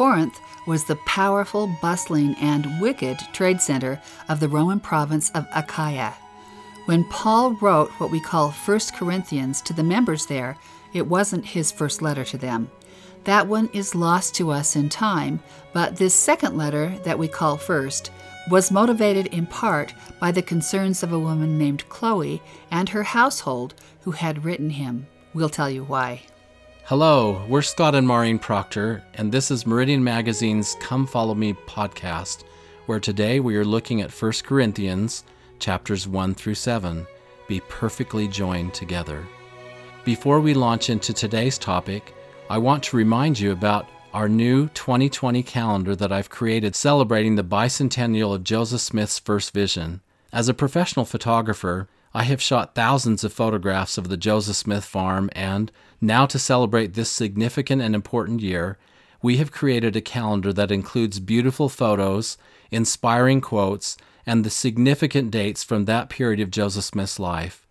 Corinth was the powerful, bustling, and wicked trade center of the Roman province of Achaia. When Paul wrote what we call 1 Corinthians to the members there, it wasn't his first letter to them. That one is lost to us in time, but this second letter that we call first was motivated in part by the concerns of a woman named Chloe and her household who had written him. We'll tell you why. Hello, we're Scott and Maureen Proctor, and this is Meridian Magazine's Come Follow Me podcast, where today we are looking at 1 Corinthians chapters 1 through 7, Be Perfectly Joined Together. Before we launch into today's topic, I want to remind you about our new 2020 calendar that I've created celebrating the bicentennial of Joseph Smith's first vision. As a professional photographer, I have shot thousands of photographs of the Joseph Smith farm, and now to celebrate this significant and important year, we have created a calendar that includes beautiful photos, inspiring quotes, and the significant dates from that period of Joseph Smith's life.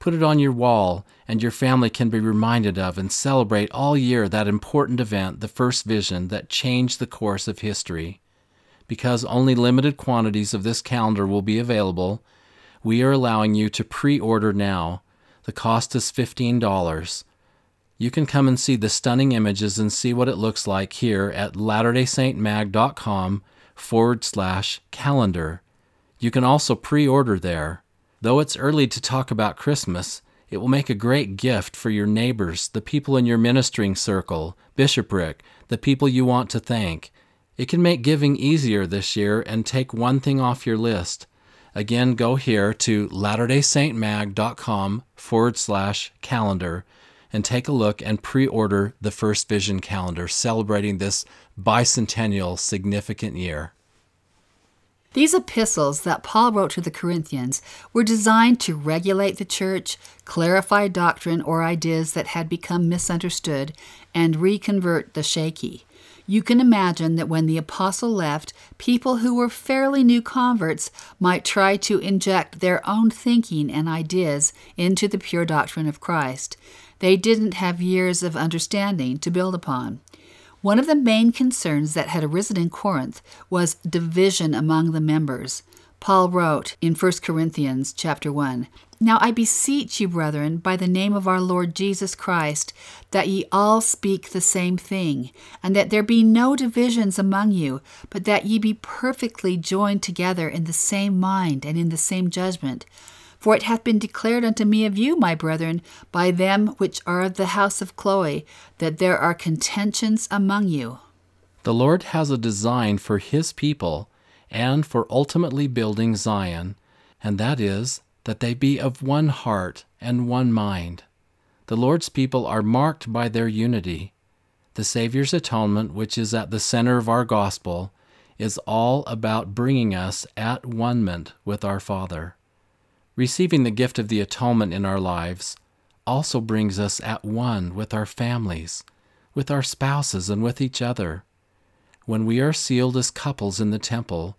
Put it on your wall, and your family can be reminded of and celebrate all year that important event, the first vision that changed the course of history. Because only limited quantities of this calendar will be available, we are allowing you to pre order now. The cost is $15. You can come and see the stunning images and see what it looks like here at latterdaysaintmag.com forward slash calendar. You can also pre order there. Though it's early to talk about Christmas, it will make a great gift for your neighbors, the people in your ministering circle, bishopric, the people you want to thank. It can make giving easier this year and take one thing off your list. Again, go here to latterdaysaintmag.com forward slash calendar and take a look and pre order the First Vision calendar celebrating this bicentennial significant year. These epistles that Paul wrote to the Corinthians were designed to regulate the church, clarify doctrine or ideas that had become misunderstood, and reconvert the shaky. You can imagine that when the apostle left, people who were fairly new converts might try to inject their own thinking and ideas into the pure doctrine of Christ. They didn't have years of understanding to build upon. One of the main concerns that had arisen in Corinth was division among the members. Paul wrote in 1 Corinthians chapter 1, Now I beseech you, brethren, by the name of our Lord Jesus Christ, that ye all speak the same thing, and that there be no divisions among you, but that ye be perfectly joined together in the same mind and in the same judgment. For it hath been declared unto me of you, my brethren, by them which are of the house of Chloe, that there are contentions among you. The Lord has a design for His people and for ultimately building Zion, and that is that they be of one heart and one mind. The Lord's people are marked by their unity. The Savior's atonement, which is at the center of our gospel, is all about bringing us at one with our Father. Receiving the gift of the atonement in our lives also brings us at one with our families, with our spouses, and with each other. When we are sealed as couples in the temple,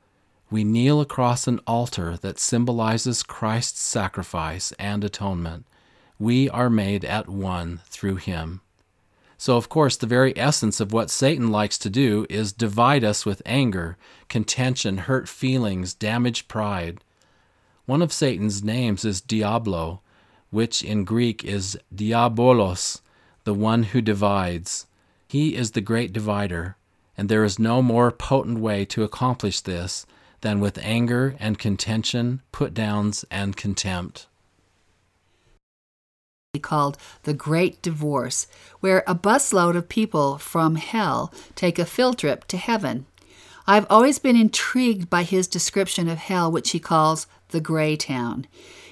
we kneel across an altar that symbolizes Christ's sacrifice and atonement. We are made at one through Him. So, of course, the very essence of what Satan likes to do is divide us with anger, contention, hurt feelings, damaged pride. One of Satan's names is Diablo, which in Greek is diabolos, the one who divides. He is the great divider, and there is no more potent way to accomplish this than with anger and contention, put downs, and contempt. Called the Great Divorce, where a busload of people from hell take a field trip to heaven. I've always been intrigued by his description of hell, which he calls the Gray Town.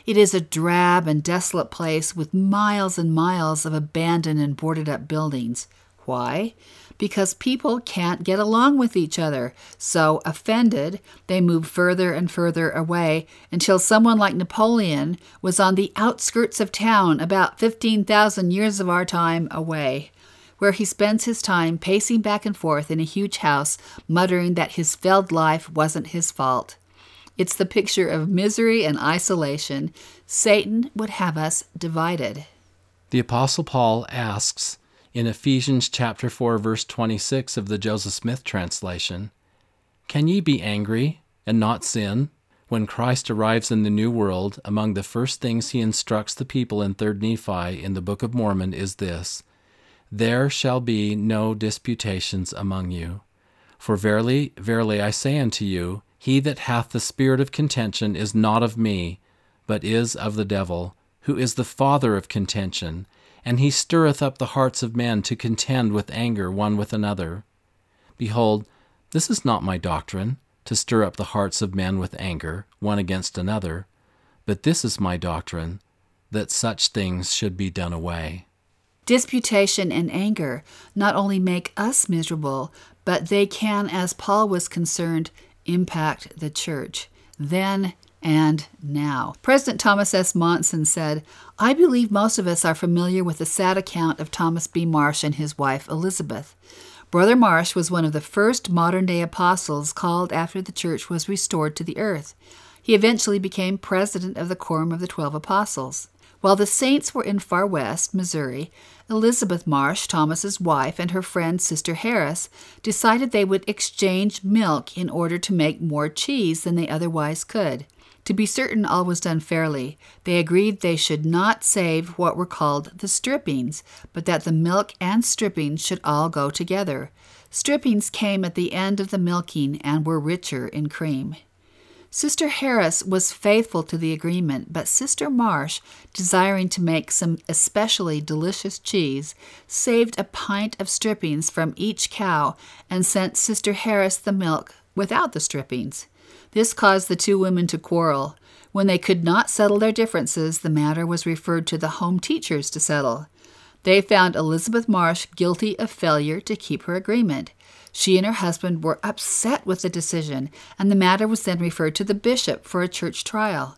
It is a drab and desolate place with miles and miles of abandoned and boarded up buildings. Why? Because people can't get along with each other. So, offended, they move further and further away until someone like Napoleon was on the outskirts of town about 15,000 years of our time away where he spends his time pacing back and forth in a huge house, muttering that his failed life wasn't his fault. It's the picture of misery and isolation. Satan would have us divided. The Apostle Paul asks In Ephesians chapter 4 verse 26 of the Joseph Smith translation, Can ye be angry and not sin? When Christ arrives in the new world, among the first things he instructs the people in 3rd Nephi in the Book of Mormon is this There shall be no disputations among you. For verily, verily, I say unto you, he that hath the spirit of contention is not of me, but is of the devil, who is the father of contention and he stirreth up the hearts of men to contend with anger one with another. Behold, this is not my doctrine, to stir up the hearts of men with anger one against another, but this is my doctrine, that such things should be done away. Disputation and anger not only make us miserable, but they can, as Paul was concerned, impact the church. Then and now. President Thomas S. Monson said, I believe most of us are familiar with the sad account of Thomas B. Marsh and his wife Elizabeth. Brother Marsh was one of the first modern day apostles called after the church was restored to the earth. He eventually became president of the Quorum of the Twelve Apostles. While the saints were in Far West, Missouri, Elizabeth Marsh, Thomas's wife, and her friend Sister Harris decided they would exchange milk in order to make more cheese than they otherwise could. To be certain all was done fairly, they agreed they should not save what were called the strippings, but that the milk and strippings should all go together. Strippings came at the end of the milking and were richer in cream. Sister Harris was faithful to the agreement, but Sister Marsh, desiring to make some especially delicious cheese, saved a pint of strippings from each cow and sent Sister Harris the milk without the strippings. This caused the two women to quarrel. When they could not settle their differences, the matter was referred to the home teachers to settle. They found Elizabeth Marsh guilty of failure to keep her agreement. She and her husband were upset with the decision, and the matter was then referred to the bishop for a church trial.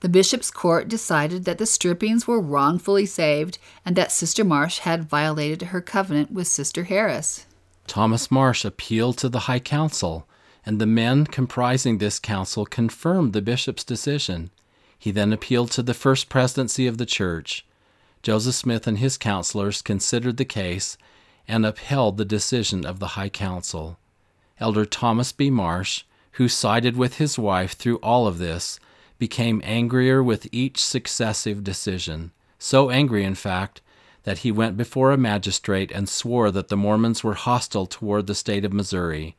The bishop's court decided that the strippings were wrongfully saved and that Sister Marsh had violated her covenant with Sister Harris. Thomas Marsh appealed to the High Council and the men comprising this council confirmed the bishop's decision. He then appealed to the first presidency of the church. Joseph Smith and his counselors considered the case and upheld the decision of the High Council. Elder Thomas B. Marsh, who sided with his wife through all of this, became angrier with each successive decision. So angry, in fact, that he went before a magistrate and swore that the Mormons were hostile toward the state of Missouri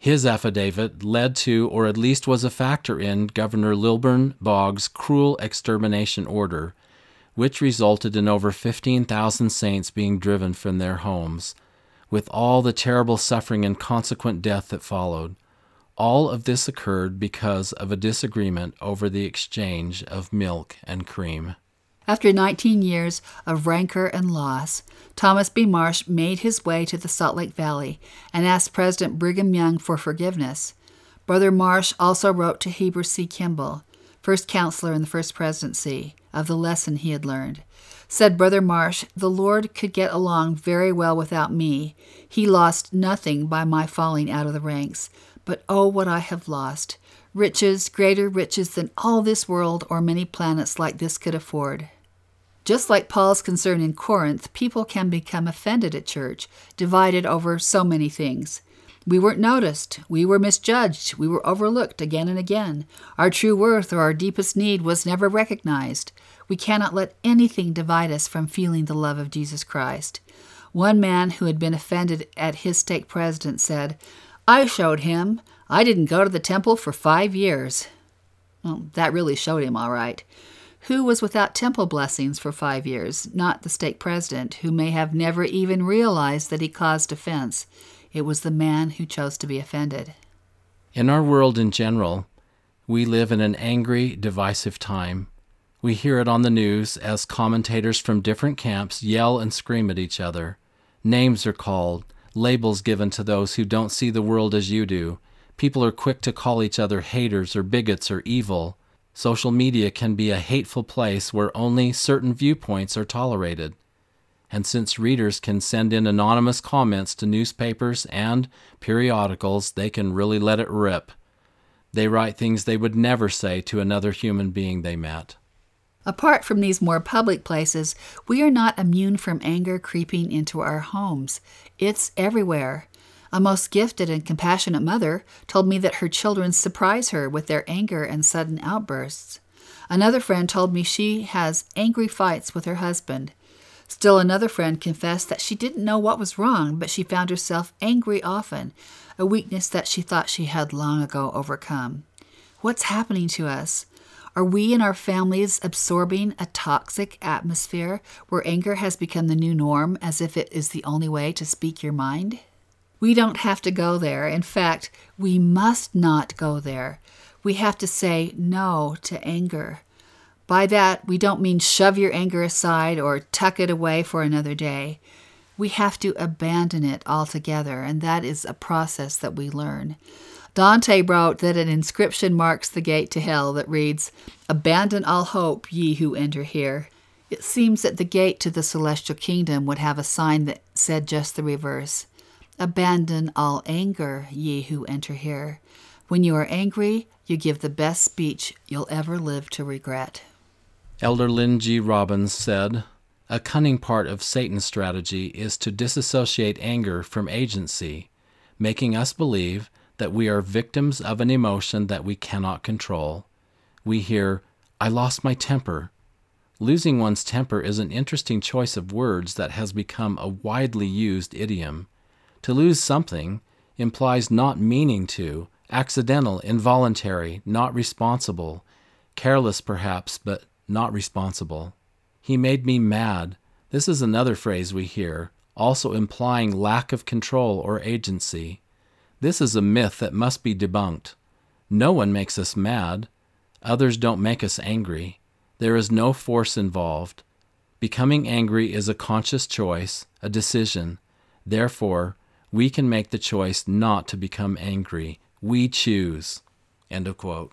his affidavit led to, or at least was a factor in, Governor Lilburn Boggs' cruel extermination order, which resulted in over 15,000 saints being driven from their homes, with all the terrible suffering and consequent death that followed. All of this occurred because of a disagreement over the exchange of milk and cream. After 19 years of rancor and loss, Thomas B. Marsh made his way to the Salt Lake Valley and asked President Brigham Young for forgiveness. Brother Marsh also wrote to Heber C. Kimball, first counselor in the first presidency, of the lesson he had learned. Said Brother Marsh, The Lord could get along very well without me. He lost nothing by my falling out of the ranks. But oh, what I have lost! Riches, greater riches than all this world or many planets like this could afford. Just like Paul's concern in Corinth, people can become offended at church, divided over so many things. We weren't noticed. We were misjudged. We were overlooked again and again. Our true worth or our deepest need was never recognized. We cannot let anything divide us from feeling the love of Jesus Christ. One man who had been offended at his stake president said, I showed him. I didn't go to the temple for five years. Well, that really showed him all right who was without temple blessings for five years, not the stake president, who may have never even realized that he caused offense. It was the man who chose to be offended. In our world in general, we live in an angry, divisive time. We hear it on the news as commentators from different camps yell and scream at each other. Names are called, labels given to those who don't see the world as you do. People are quick to call each other haters or bigots or evil. Social media can be a hateful place where only certain viewpoints are tolerated. And since readers can send in anonymous comments to newspapers and periodicals, they can really let it rip. They write things they would never say to another human being they met. Apart from these more public places, we are not immune from anger creeping into our homes. It's everywhere. A most gifted and compassionate mother told me that her children surprise her with their anger and sudden outbursts. Another friend told me she has angry fights with her husband. Still another friend confessed that she didn't know what was wrong, but she found herself angry often, a weakness that she thought she had long ago overcome. What's happening to us? Are we and our families absorbing a toxic atmosphere where anger has become the new norm as if it is the only way to speak your mind? We don't have to go there. In fact, we must not go there. We have to say no to anger. By that, we don't mean shove your anger aside or tuck it away for another day. We have to abandon it altogether, and that is a process that we learn. Dante wrote that an inscription marks the gate to hell that reads, Abandon all hope, ye who enter here. It seems that the gate to the celestial kingdom would have a sign that said just the reverse Abandon all anger, ye who enter here. When you are angry, you give the best speech you'll ever live to regret. Elder Lynn G. Robbins said, A cunning part of Satan's strategy is to disassociate anger from agency, making us believe that we are victims of an emotion that we cannot control. We hear, I lost my temper. Losing one's temper is an interesting choice of words that has become a widely used idiom. To lose something implies not meaning to, accidental, involuntary, not responsible, careless perhaps, but not responsible. He made me mad. This is another phrase we hear, also implying lack of control or agency. This is a myth that must be debunked. No one makes us mad. Others don't make us angry. There is no force involved. Becoming angry is a conscious choice, a decision. Therefore, we can make the choice not to become angry. We choose. End of quote.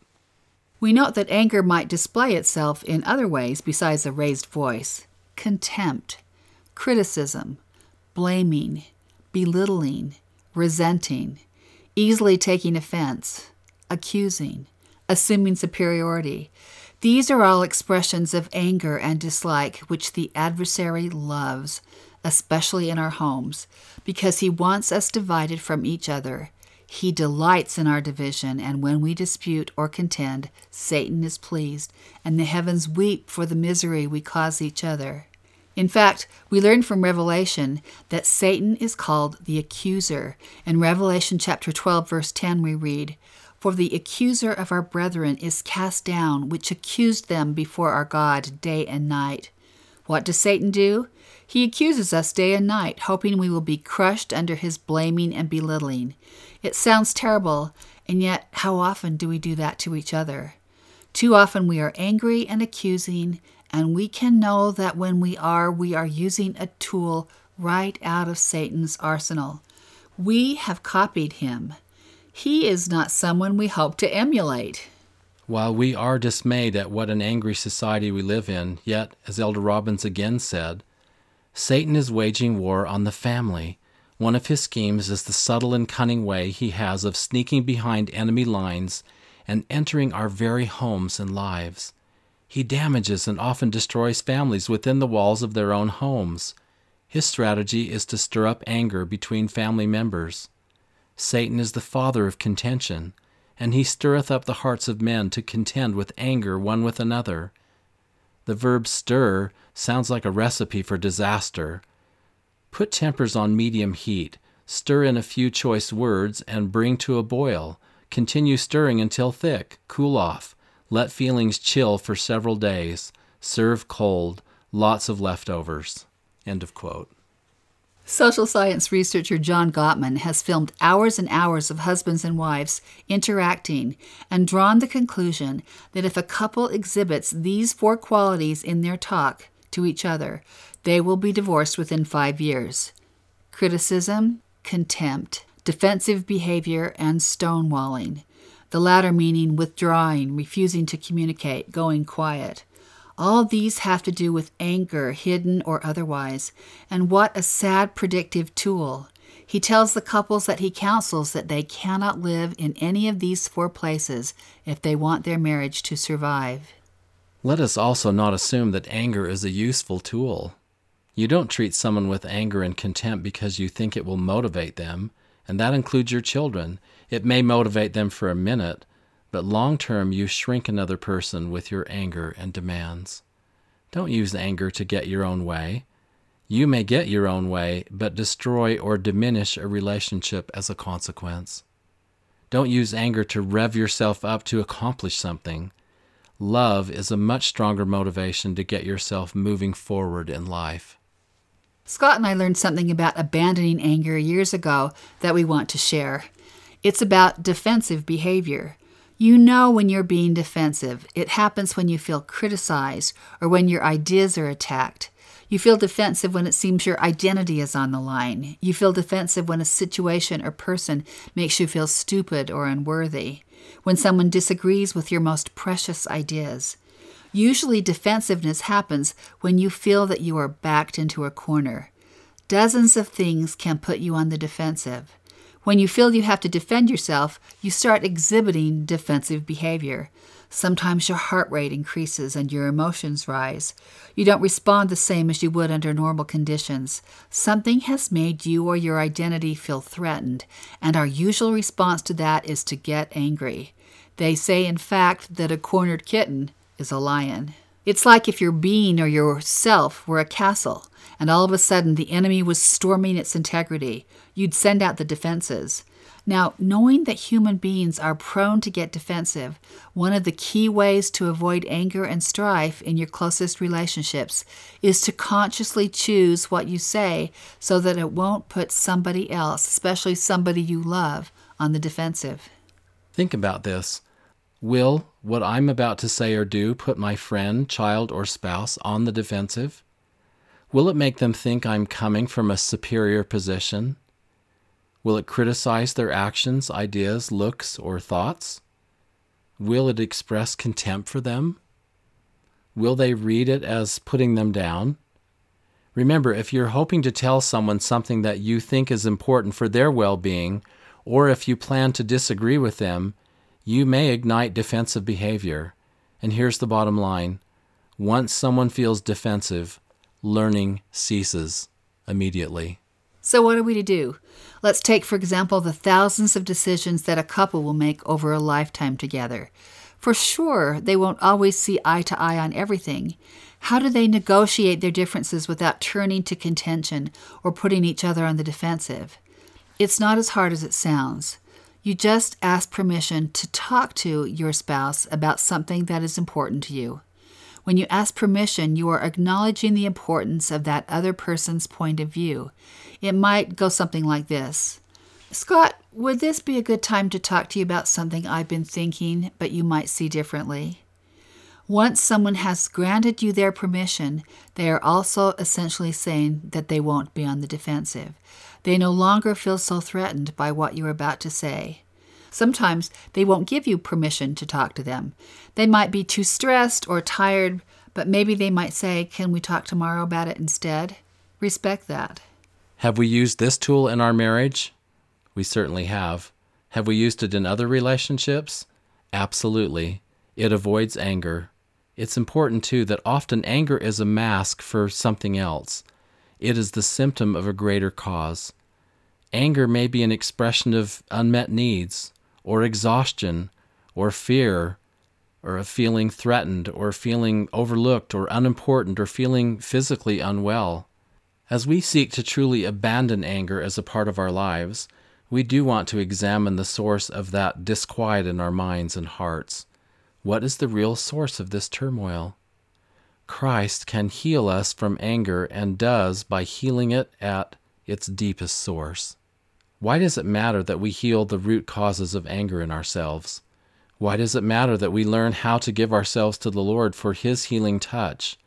We note that anger might display itself in other ways besides a raised voice contempt, criticism, blaming, belittling, resenting, easily taking offense, accusing, assuming superiority. These are all expressions of anger and dislike which the adversary loves especially in our homes, because He wants us divided from each other. He delights in our division, and when we dispute or contend, Satan is pleased, and the heavens weep for the misery we cause each other. In fact, we learn from Revelation that Satan is called the accuser. In Revelation chapter 12 verse 10 we read, "For the accuser of our brethren is cast down, which accused them before our God day and night." What does Satan do? He accuses us day and night, hoping we will be crushed under his blaming and belittling. It sounds terrible, and yet how often do we do that to each other? Too often we are angry and accusing, and we can know that when we are, we are using a tool right out of Satan's arsenal. We have copied him. He is not someone we hope to emulate. While we are dismayed at what an angry society we live in, yet, as Elder Robbins again said, Satan is waging war on the family. One of his schemes is the subtle and cunning way he has of sneaking behind enemy lines and entering our very homes and lives. He damages and often destroys families within the walls of their own homes. His strategy is to stir up anger between family members. Satan is the father of contention and he stirreth up the hearts of men to contend with anger one with another. The verb stir sounds like a recipe for disaster. Put tempers on medium heat, stir in a few choice words, and bring to a boil. Continue stirring until thick, cool off. Let feelings chill for several days. Serve cold, lots of leftovers. End of quote. Social science researcher John Gottman has filmed hours and hours of husbands and wives interacting and drawn the conclusion that if a couple exhibits these four qualities in their talk to each other, they will be divorced within five years criticism, contempt, defensive behavior, and stonewalling. The latter meaning withdrawing, refusing to communicate, going quiet. All these have to do with anger, hidden or otherwise. And what a sad predictive tool. He tells the couples that he counsels that they cannot live in any of these four places if they want their marriage to survive. Let us also not assume that anger is a useful tool. You don't treat someone with anger and contempt because you think it will motivate them, and that includes your children. It may motivate them for a minute, but long term you shrink another person with your anger and demands. Don't use anger to get your own way. You may get your own way, but destroy or diminish a relationship as a consequence. Don't use anger to rev yourself up to accomplish something. Love is a much stronger motivation to get yourself moving forward in life. Scott and I learned something about abandoning anger years ago that we want to share. It's about defensive behavior. You know when you're being defensive. It happens when you feel criticized or when your ideas are attacked. You feel defensive when it seems your identity is on the line. You feel defensive when a situation or person makes you feel stupid or unworthy. When someone disagrees with your most precious ideas. Usually, defensiveness happens when you feel that you are backed into a corner. Dozens of things can put you on the defensive. When you feel you have to defend yourself, you start exhibiting defensive behavior. Sometimes your heart rate increases and your emotions rise. You don't respond the same as you would under normal conditions. Something has made you or your identity feel threatened, and our usual response to that is to get angry. They say, in fact, that a cornered kitten is a lion. It's like if your being or yourself were a castle, and all of a sudden the enemy was storming its integrity. You'd send out the defenses. Now, knowing that human beings are prone to get defensive, one of the key ways to avoid anger and strife in your closest relationships is to consciously choose what you say so that it won't put somebody else, especially somebody you love, on the defensive. Think about this. Will what I'm about to say or do put my friend, child, or spouse on the defensive? Will it make them think I'm coming from a superior position? Will it criticize their actions, ideas, looks, or thoughts? Will it express contempt for them? Will they read it as putting them down? Remember, if you're hoping to tell someone something that you think is important for their well being, or if you plan to disagree with them, you may ignite defensive behavior. And here's the bottom line once someone feels defensive, learning ceases immediately. So, what are we to do? Let's take, for example, the thousands of decisions that a couple will make over a lifetime together. For sure, they won't always see eye to eye on everything. How do they negotiate their differences without turning to contention or putting each other on the defensive? It's not as hard as it sounds. You just ask permission to talk to your spouse about something that is important to you. When you ask permission, you are acknowledging the importance of that other person's point of view. It might go something like this Scott, would this be a good time to talk to you about something I've been thinking, but you might see differently? Once someone has granted you their permission, they are also essentially saying that they won't be on the defensive. They no longer feel so threatened by what you're about to say. Sometimes they won't give you permission to talk to them. They might be too stressed or tired, but maybe they might say, Can we talk tomorrow about it instead? Respect that. Have we used this tool in our marriage? We certainly have. Have we used it in other relationships? Absolutely. It avoids anger. It's important, too, that often anger is a mask for something else. It is the symptom of a greater cause. Anger may be an expression of unmet needs, or exhaustion, or fear, or of feeling threatened, or feeling overlooked, or unimportant, or feeling physically unwell. As we seek to truly abandon anger as a part of our lives, we do want to examine the source of that disquiet in our minds and hearts. What is the real source of this turmoil? Christ can heal us from anger and does by healing it at its deepest source. Why does it matter that we heal the root causes of anger in ourselves? Why does it matter that we learn how to give ourselves to the Lord for His healing touch?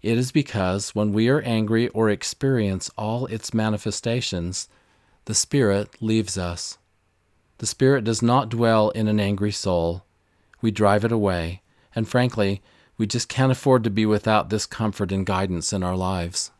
It is because when we are angry or experience all its manifestations, the Spirit leaves us. The Spirit does not dwell in an angry soul. We drive it away, and frankly, we just can't afford to be without this comfort and guidance in our lives.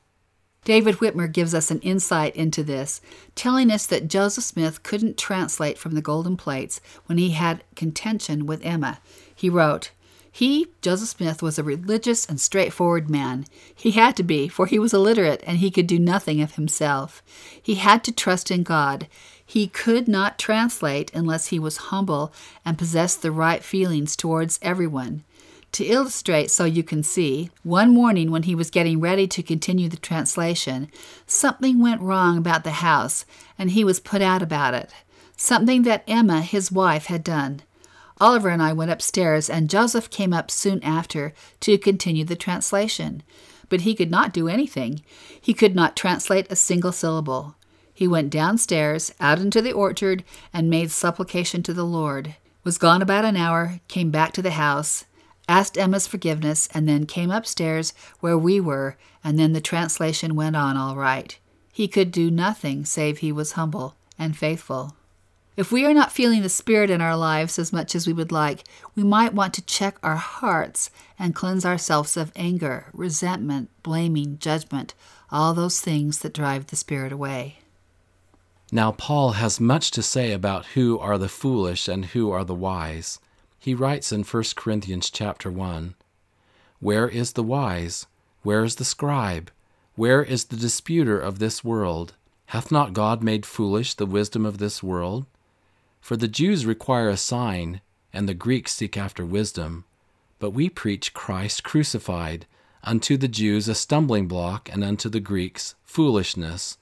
David Whitmer gives us an insight into this, telling us that Joseph Smith couldn't translate from the golden plates when he had contention with Emma. He wrote, He, Joseph Smith, was a religious and straightforward man. He had to be, for he was illiterate and he could do nothing of himself. He had to trust in God. He could not translate unless he was humble and possessed the right feelings towards everyone. To illustrate so you can see, one morning when he was getting ready to continue the translation, something went wrong about the house, and he was put out about it. Something that Emma, his wife, had done. Oliver and I went upstairs, and Joseph came up soon after to continue the translation. But he could not do anything. He could not translate a single syllable. He went downstairs, out into the orchard, and made supplication to the Lord. Was gone about an hour, came back to the house, asked Emma's forgiveness, and then came upstairs where we were, and then the translation went on all right. He could do nothing save he was humble and faithful. If we are not feeling the Spirit in our lives as much as we would like, we might want to check our hearts and cleanse ourselves of anger, resentment, blaming, judgment, all those things that drive the Spirit away. Now, Paul has much to say about who are the foolish and who are the wise. He writes in 1 Corinthians chapter 1 Where is the wise? Where is the scribe? Where is the disputer of this world? Hath not God made foolish the wisdom of this world? For the Jews require a sign, and the Greeks seek after wisdom. But we preach Christ crucified, unto the Jews a stumbling block, and unto the Greeks foolishness.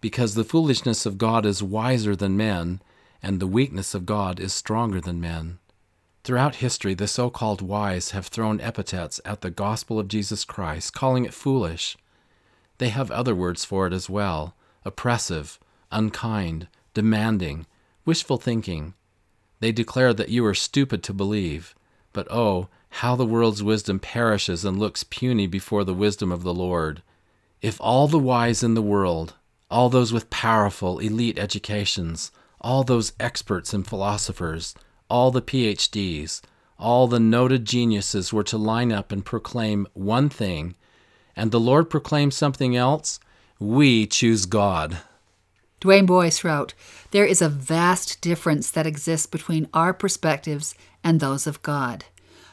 Because the foolishness of God is wiser than men, and the weakness of God is stronger than men. Throughout history, the so called wise have thrown epithets at the gospel of Jesus Christ, calling it foolish. They have other words for it as well oppressive, unkind, demanding, wishful thinking. They declare that you are stupid to believe. But oh, how the world's wisdom perishes and looks puny before the wisdom of the Lord. If all the wise in the world, all those with powerful, elite educations, all those experts and philosophers, all the PhDs, all the noted geniuses were to line up and proclaim one thing, and the Lord proclaims something else, we choose God. Duane Boyce wrote, There is a vast difference that exists between our perspectives and those of God.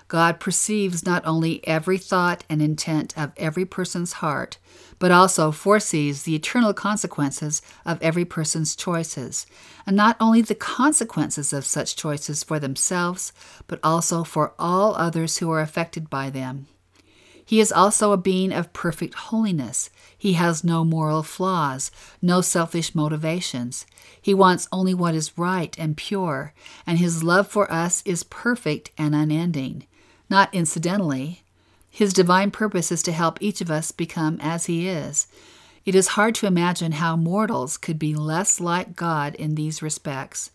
God perceives not only every thought and intent of every person's heart, but also foresees the eternal consequences of every person's choices, and not only the consequences of such choices for themselves, but also for all others who are affected by them. He is also a being of perfect holiness. He has no moral flaws, no selfish motivations. He wants only what is right and pure, and his love for us is perfect and unending. Not incidentally, his divine purpose is to help each of us become as he is. It is hard to imagine how mortals could be less like God in these respects.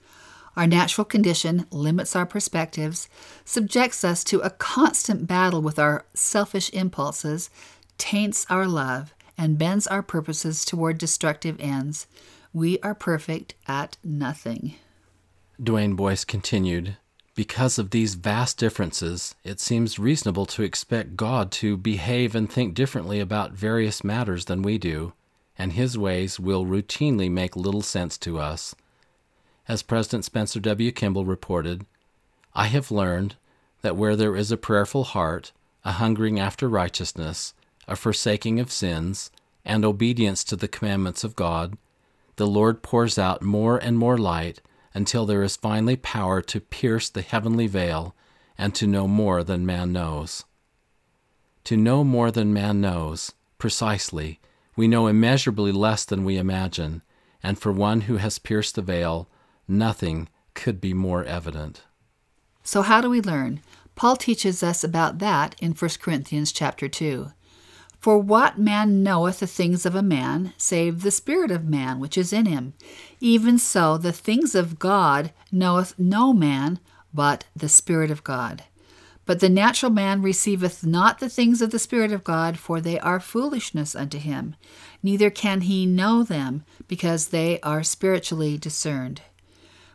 Our natural condition limits our perspectives, subjects us to a constant battle with our selfish impulses, taints our love, and bends our purposes toward destructive ends. We are perfect at nothing. Duane Boyce continued Because of these vast differences, it seems reasonable to expect God to behave and think differently about various matters than we do, and His ways will routinely make little sense to us. As President Spencer W. Kimball reported, I have learned that where there is a prayerful heart, a hungering after righteousness, a forsaking of sins, and obedience to the commandments of God, the Lord pours out more and more light until there is finally power to pierce the heavenly veil and to know more than man knows. To know more than man knows, precisely, we know immeasurably less than we imagine, and for one who has pierced the veil, Nothing could be more evident. So how do we learn? Paul teaches us about that in 1 Corinthians chapter 2. For what man knoweth the things of a man, save the Spirit of man which is in him? Even so, the things of God knoweth no man but the Spirit of God. But the natural man receiveth not the things of the Spirit of God, for they are foolishness unto him. Neither can he know them, because they are spiritually discerned.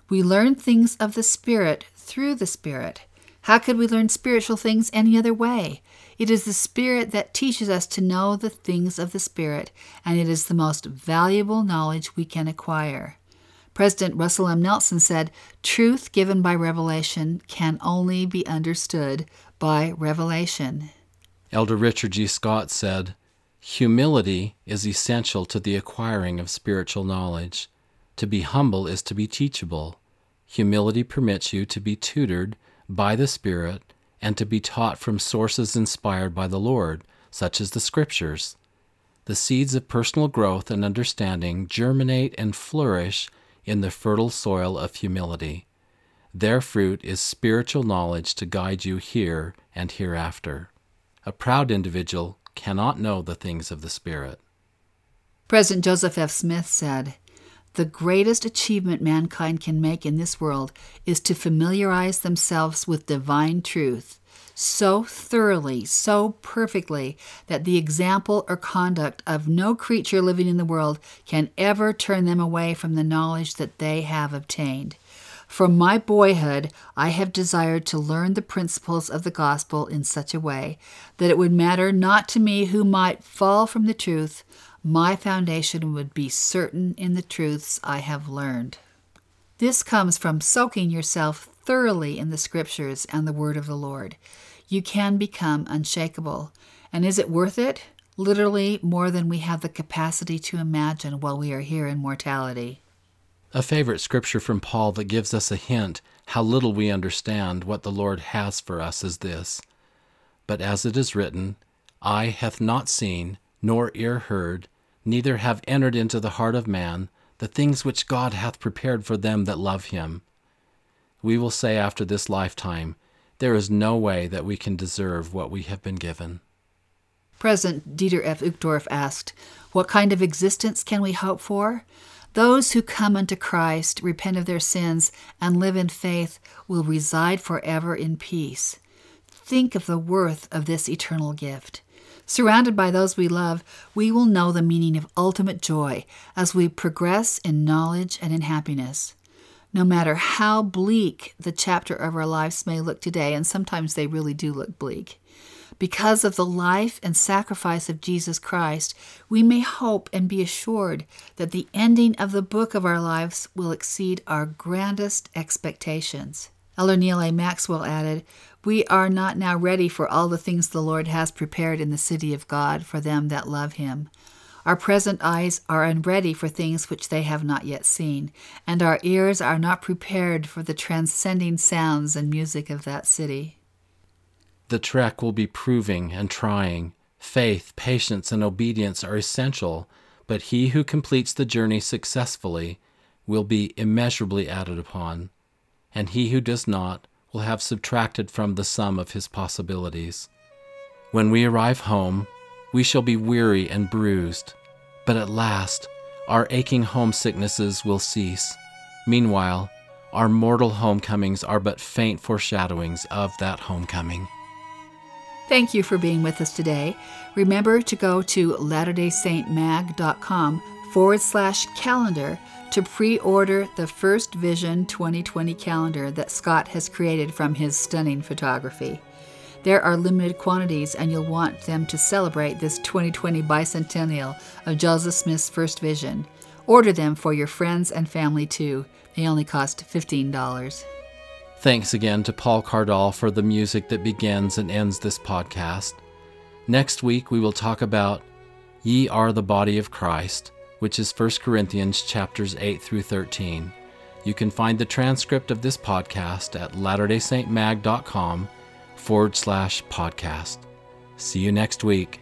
We learn things of the Spirit through the Spirit. How could we learn spiritual things any other way? It is the Spirit that teaches us to know the things of the Spirit, and it is the most valuable knowledge we can acquire. President Russell M. Nelson said, Truth given by revelation can only be understood by revelation. Elder Richard G. Scott said, Humility is essential to the acquiring of spiritual knowledge. To be humble is to be teachable. Humility permits you to be tutored by the Spirit and to be taught from sources inspired by the Lord, such as the Scriptures. The seeds of personal growth and understanding germinate and flourish in the fertile soil of humility. Their fruit is spiritual knowledge to guide you here and hereafter. A proud individual cannot know the things of the Spirit. President Joseph F. Smith said, The greatest achievement mankind can make in this world is to familiarize themselves with divine truth so thoroughly, so perfectly, that the example or conduct of no creature living in the world can ever turn them away from the knowledge that they have obtained. From my boyhood, I have desired to learn the principles of the gospel in such a way that it would matter not to me who might fall from the truth, my foundation would be certain in the truths I have learned. This comes from soaking yourself thoroughly in the Scriptures and the Word of the Lord. You can become unshakable. And is it worth it? Literally, more than we have the capacity to imagine while we are here in mortality. A favorite scripture from Paul that gives us a hint how little we understand what the Lord has for us is this But as it is written, Eye hath not seen, nor ear heard, neither have entered into the heart of man the things which God hath prepared for them that love him. We will say after this lifetime, There is no way that we can deserve what we have been given. President Dieter F. Uchtdorf asked, What kind of existence can we hope for? Those who come unto Christ, repent of their sins, and live in faith will reside forever in peace. Think of the worth of this eternal gift. Surrounded by those we love, we will know the meaning of ultimate joy as we progress in knowledge and in happiness. No matter how bleak the chapter of our lives may look today, and sometimes they really do look bleak, because of the life and sacrifice of Jesus Christ, we may hope and be assured that the ending of the book of our lives will exceed our grandest expectations. Elder Neal A. Maxwell added, We are not now ready for all the things the Lord has prepared in the city of God for them that love him. Our present eyes are unready for things which they have not yet seen, and our ears are not prepared for the transcending sounds and music of that city. The trek will be proving and trying. Faith, patience, and obedience are essential, but he who completes the journey successfully will be immeasurably added upon, and he who does not will have subtracted from the sum of his possibilities. When we arrive home, we shall be weary and bruised, but at last our aching homesicknesses will cease. Meanwhile, our mortal homecomings are but faint foreshadowings of that homecoming. Thank you for being with us today. Remember to go to latterdaysaintmag.com forward slash calendar to pre order the First Vision 2020 calendar that Scott has created from his stunning photography. There are limited quantities, and you'll want them to celebrate this 2020 bicentennial of Joseph Smith's First Vision. Order them for your friends and family too. They only cost $15. Thanks again to Paul Cardall for the music that begins and ends this podcast. Next week we will talk about Ye are the body of Christ, which is 1 Corinthians chapters 8 through 13. You can find the transcript of this podcast at latterdaysaintmag.com forward slash podcast. See you next week.